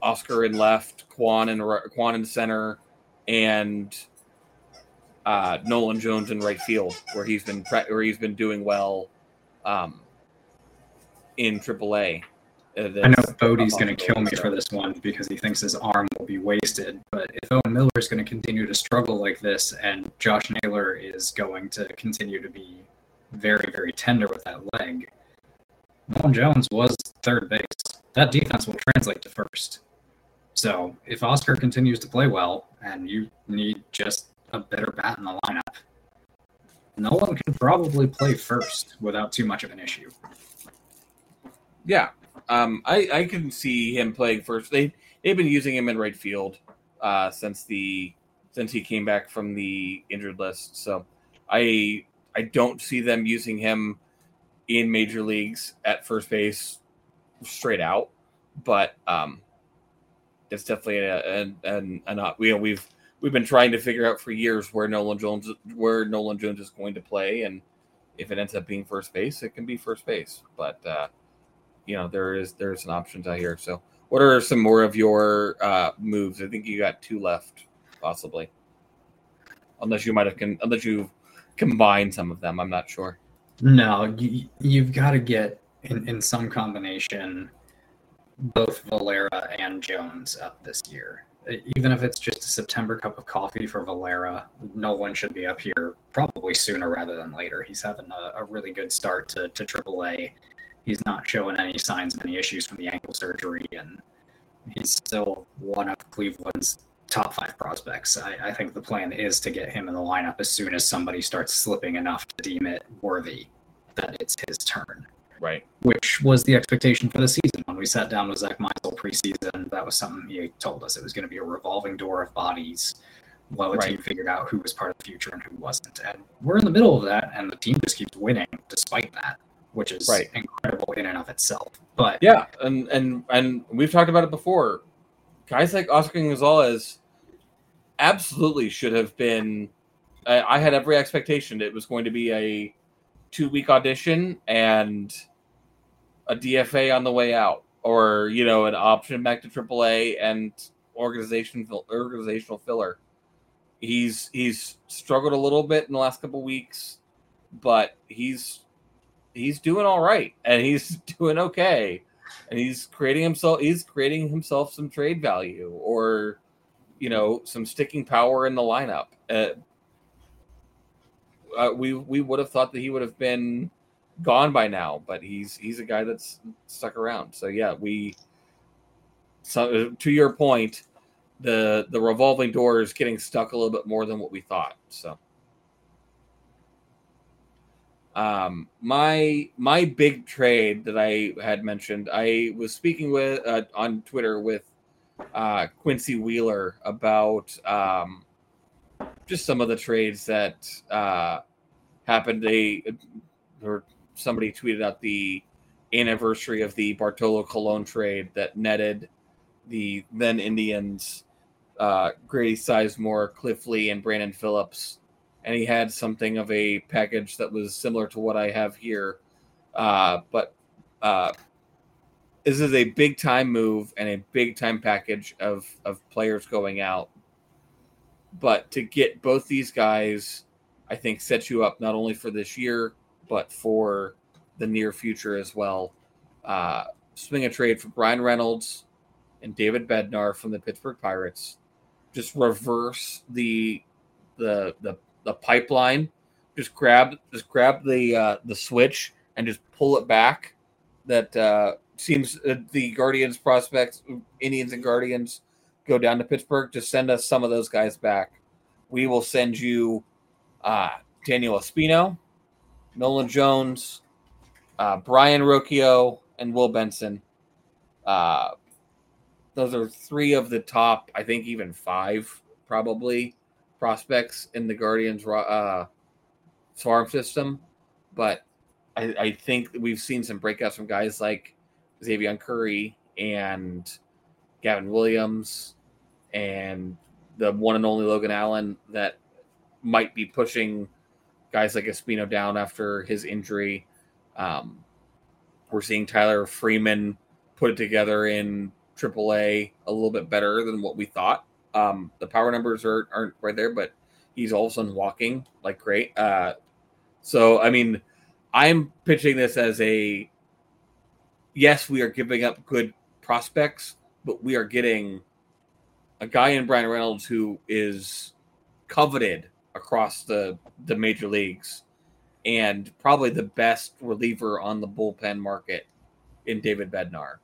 Oscar in left, Kwan in Kwan in center, and uh, Nolan Jones in right field, where he's been where he's been doing well um, in AAA. Uh, I know Bodie's going to kill me for this one because he thinks his arm will be wasted. But if Owen Miller is going to continue to struggle like this, and Josh Naylor is going to continue to be very, very tender with that leg, Nolan Jones was third base. That defense will translate to first. So if Oscar continues to play well, and you need just a better bat in the lineup, Nolan can probably play first without too much of an issue. Yeah, um, I I can see him playing first. They they've been using him in right field uh, since the since he came back from the injured list. So I I don't see them using him in major leagues at first base straight out, but um, it's definitely a, a, an, an you know we've we've been trying to figure out for years where Nolan Jones where Nolan Jones is going to play, and if it ends up being first base, it can be first base. But uh, you know there is there's some options out here. So, what are some more of your uh, moves? I think you got two left, possibly, unless you might have con- unless you combined some of them. I'm not sure. No, you, you've got to get in, in some combination both Valera and Jones up this year. Even if it's just a September cup of coffee for Valera, no one should be up here probably sooner rather than later. He's having a, a really good start to, to AAA. He's not showing any signs of any issues from the ankle surgery, and he's still one of Cleveland's top five prospects. I, I think the plan is to get him in the lineup as soon as somebody starts slipping enough to deem it worthy that it's his turn. Right. Which was the expectation for the season. When we sat down with Zack Meisel preseason, that was something he told us. It was going to be a revolving door of bodies while the right. team figured out who was part of the future and who wasn't. And we're in the middle of that, and the team just keeps winning despite that, which is right. incredible in and of itself. But yeah, and and and we've talked about it before. Guys like Oscar Gonzalez absolutely should have been. I, I had every expectation it was going to be a two week audition and a DFA on the way out, or you know, an option back to AAA and organization organizational filler. He's he's struggled a little bit in the last couple weeks, but he's he's doing all right and he's doing okay and he's creating himself he's creating himself some trade value or you know some sticking power in the lineup uh, uh, we we would have thought that he would have been gone by now, but he's he's a guy that's stuck around. So yeah, we. So to your point, the the revolving door is getting stuck a little bit more than what we thought. So. Um, my my big trade that I had mentioned, I was speaking with uh, on Twitter with uh, Quincy Wheeler about um, just some of the trades that uh, happened. They or somebody tweeted out the anniversary of the Bartolo Colon trade that netted the then Indians uh, Grady Sizemore, Cliff Lee, and Brandon Phillips, and he had something of a package that was similar to what I have here, uh, but uh, this is a big time move and a big time package of of players going out. But to get both these guys, I think sets you up not only for this year but for the near future as well. Uh, swing a trade for Bryan Reynolds and David Bednar from the Pittsburgh Pirates just reverse the the the, the pipeline. Just grab just grab the uh, the switch and just pull it back. That uh, seems uh, the Guardians prospects, Indians and Guardians go down to Pittsburgh. to send us some of those guys back. We will send you uh, Daniel Espino, Nolan Jones, uh, Brayan Rocchio, and Will Benson. Uh, those are three of the top, I think, even five probably prospects in the Guardians uh, farm system. But I, I think we've seen some breakouts from guys like Xzavion Curry and Gavin Williams and the one and only Logan Allen that might be pushing guys like Espino down after his injury. Um, we're seeing Tyler Freeman put it together in AAA a little bit better than what we thought. Um, the power numbers are, aren't right there, but he's all of a sudden walking like great. Uh, so, I mean, I'm pitching this as a yes, we are giving up good prospects, but we are getting a guy in Bryan Reynolds who is coveted across the the major leagues and probably the best reliever on the bullpen market in David Bednar.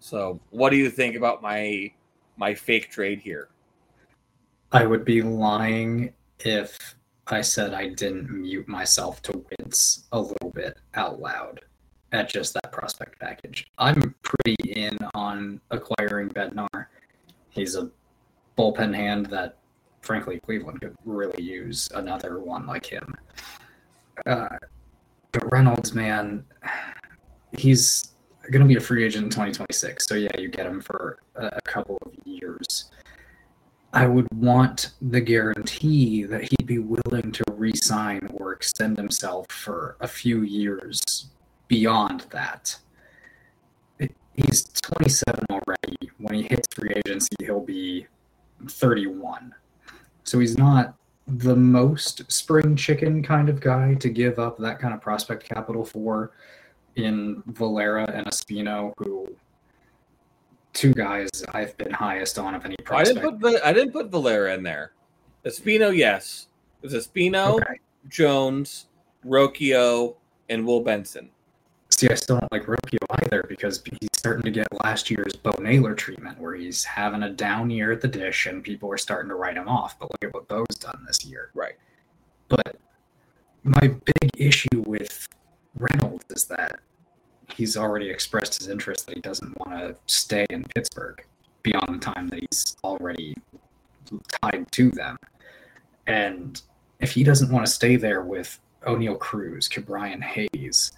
So, what do you think about my my fake trade here? I would be lying if I said I didn't mute myself to wince a little bit out loud at just that prospect package. I'm pretty in on acquiring Bednar. He's a bullpen hand that, frankly, Cleveland could really use another one like him. Uh, but Reynolds, man, he's going to be a free agent in 2026. So yeah, you get him for a, couple of years. I would want the guarantee that he'd be willing to re-sign or extend himself for a few years beyond that. he's 27 already. When he hits free agency, he'll be 31. So he's not the most spring chicken kind of guy to give up that kind of prospect capital for in Valera and Espino, who two guys I've been highest on of any prospect. I didn't put I didn't put Valera in there. Espino, yes, it was Espino, okay. Jones, Rocchio, and Will Benson. See, I still don't like Rocchio either because he's starting to get last year's Bo Naylor treatment, where he's having a down year at the dish and people are starting to write him off. But look at what Bo's done this year. Right. But my big issue with Reynolds is that he's already expressed his interest that he doesn't want to stay in Pittsburgh beyond the time that he's already tied to them. And if he doesn't want to stay there with Oneil Cruz, Ke'Bryan Hayes,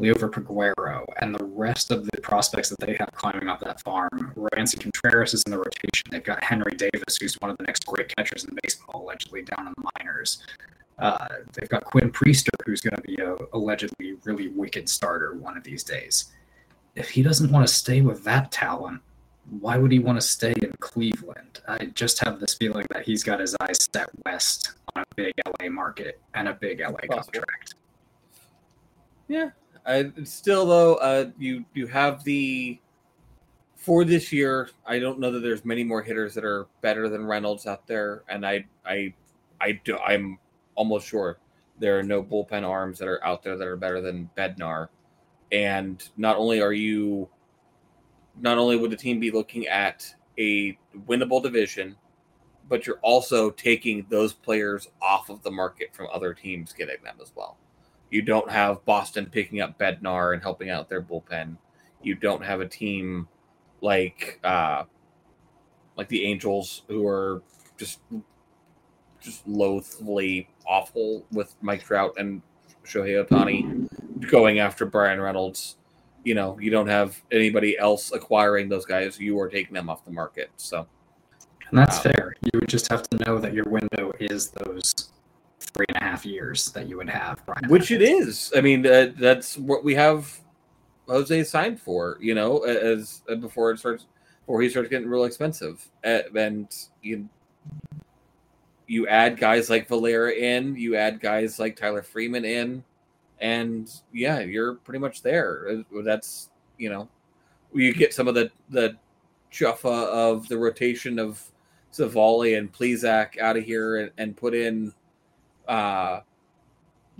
Liover Peguero, and the rest of the prospects that they have climbing up that farm, Roansy Contreras is in the rotation. They've got Henry Davis, who's one of the next great catchers in baseball, allegedly down in the minors. Uh, they've got Quinn Priester, who's going to be a allegedly really wicked starter one of these days. If he doesn't want to stay with that talent, why would he want to stay in Cleveland? I just have this feeling that he's got his eyes set west on a big LA market and a big LA contract. Yeah, Still though uh, you you have the for this year. I don't know that there's many more hitters that are better than Reynolds out there, and I I I do I'm almost sure there are no bullpen arms that are out there that are better than Bednar. And not only are you, not only would the team be looking at a winnable division, but you're also taking those players off of the market from other teams getting them as well. You don't have Boston picking up Bednar and helping out their bullpen. You don't have a team like uh, like the Angels who are just just loathly awful with Mike Trout and Shohei Ohtani going after Bryan Reynolds. You know, you don't have anybody else acquiring those guys. You are taking them off the market. So, and that's um, fair. You would just have to know that your window is those three and a half years that you would have. Bryan which it is. I mean, uh, that's what we have Jose signed for. You know, as uh, before it starts, before he starts getting real expensive, and you you add guys like Valera in, you add guys like Tyler Freeman in and yeah, you're pretty much there. Uh, that's you know, you get some of the the chuffa of the rotation of Civale and Plesac out of here and, and put in uh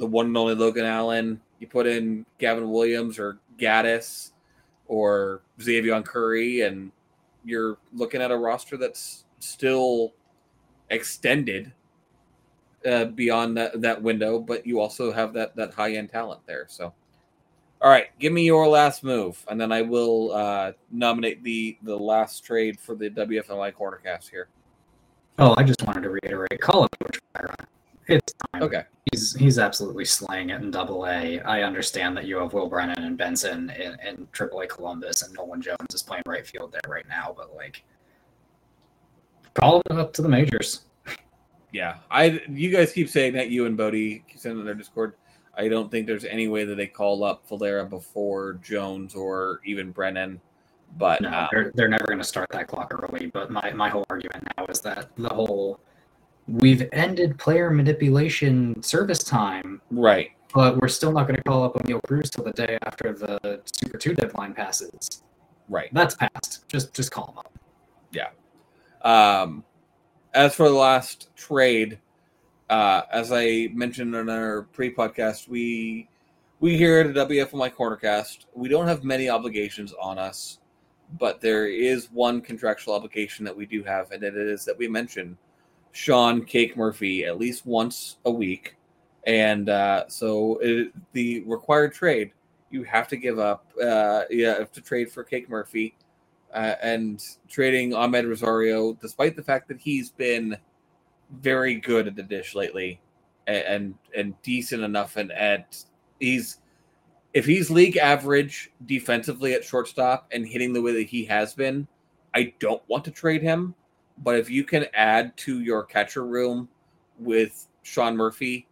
the one and only Logan Allen. You put in Gavin Williams or Gaddis or Xzavion Curry, and you're looking at a roster that's still extended uh, beyond that, that window, but you also have that that high end talent there. So, all right, give me your last move, and then I will uh, nominate the the last trade for the WFNY Cornercast here. Oh, I just wanted to reiterate, call it George Byron. It's time. Okay. He's he's absolutely slaying it in Double A. I understand that you have Will Brennan and Benson in, in Triple A Columbus, and Nolan Jones is playing right field there right now. But like, call it up to the majors yeah, I you guys keep saying that you and Bodie keep saying in their Discord. I don't think there's any way that they call up Valera before Jones or even Brennan. But no, um, they're, they're never going to start that clock early. But my, my whole argument now is that the whole we've ended player manipulation service time. Right. But we're still not going to call up Oneil Cruz till the day after the Super 2 deadline passes. Right. That's passed. Just just call them up. Yeah. Um, as for the last trade, uh, as I mentioned in our pre-podcast, we we here at the WFNY Cornercast, we don't have many obligations on us, but there is one contractual obligation that we do have, and it is that we mention Sean Cake Murphy at least once a week, and uh, so it, the required trade you have to give up. Uh, you have to trade for Cake Murphy uh, and trading Amed Rosario, despite the fact that he's been very good at the dish lately and and, and decent enough and at he's if he's league average defensively at shortstop and hitting the way that he has been, I don't want to trade him. But if you can add to your catcher room with Sean Murphy,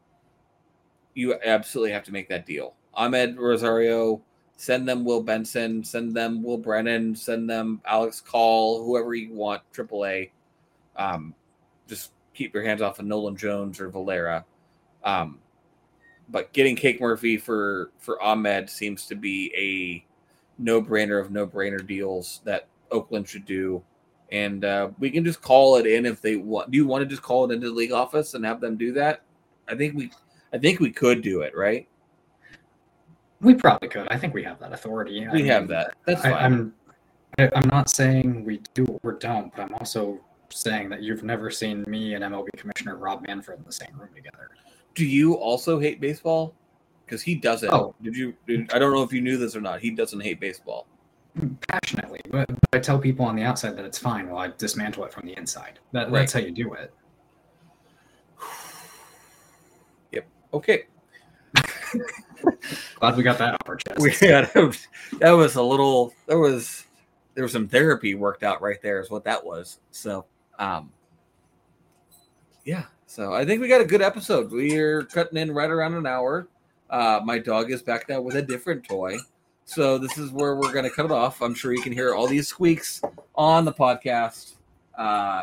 you absolutely have to make that deal. Amed Rosario Send them Will Benson, send them Will Brennan, send them Alex Call, whoever you want, AAA. Um, just keep your hands off of Nolan Jones or Valera. Um, but getting Cake Murphy for for Amed seems to be a no brainer of no brainer deals that Oakland should do. And uh, we can just call it in if they want. Do you want to just call it into the league office and have them do that? I think we, I think we could do it, right? We probably could. I think we have that authority. We I mean, have that. That's fine. I, I'm I, I'm not saying we do or don't, but I'm also saying that you've never seen me and MLB Commissioner Rob Manfred in the same room together. Do you also hate baseball? Because he doesn't. Oh. Did you? Did, I don't know if you knew this or not. He doesn't hate baseball. Passionately, but, but I tell people on the outside that it's fine while I dismantle it from the inside. That, right. That's how you do it. Yep. Okay. Glad we got that off our chest. We, yeah, that was, that was a little. There was there was some therapy worked out right there. Is what that was. So, um, yeah. So I think we got a good episode. We're cutting in right around an hour. Uh, my dog is back now with a different toy. So this is where we're going to cut it off. I'm sure you can hear all these squeaks on the podcast. Uh,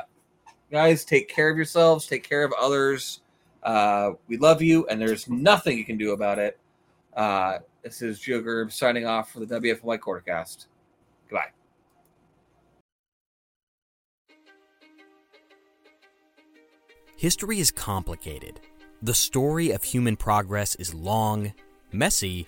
guys, take care of yourselves. Take care of others. Uh, we love you, and there's nothing you can do about it. Uh, this is Joe Gerb signing off for the WFNY Cornercast. Goodbye. History is complicated. The story of human progress is long, messy,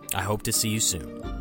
I hope to see you soon.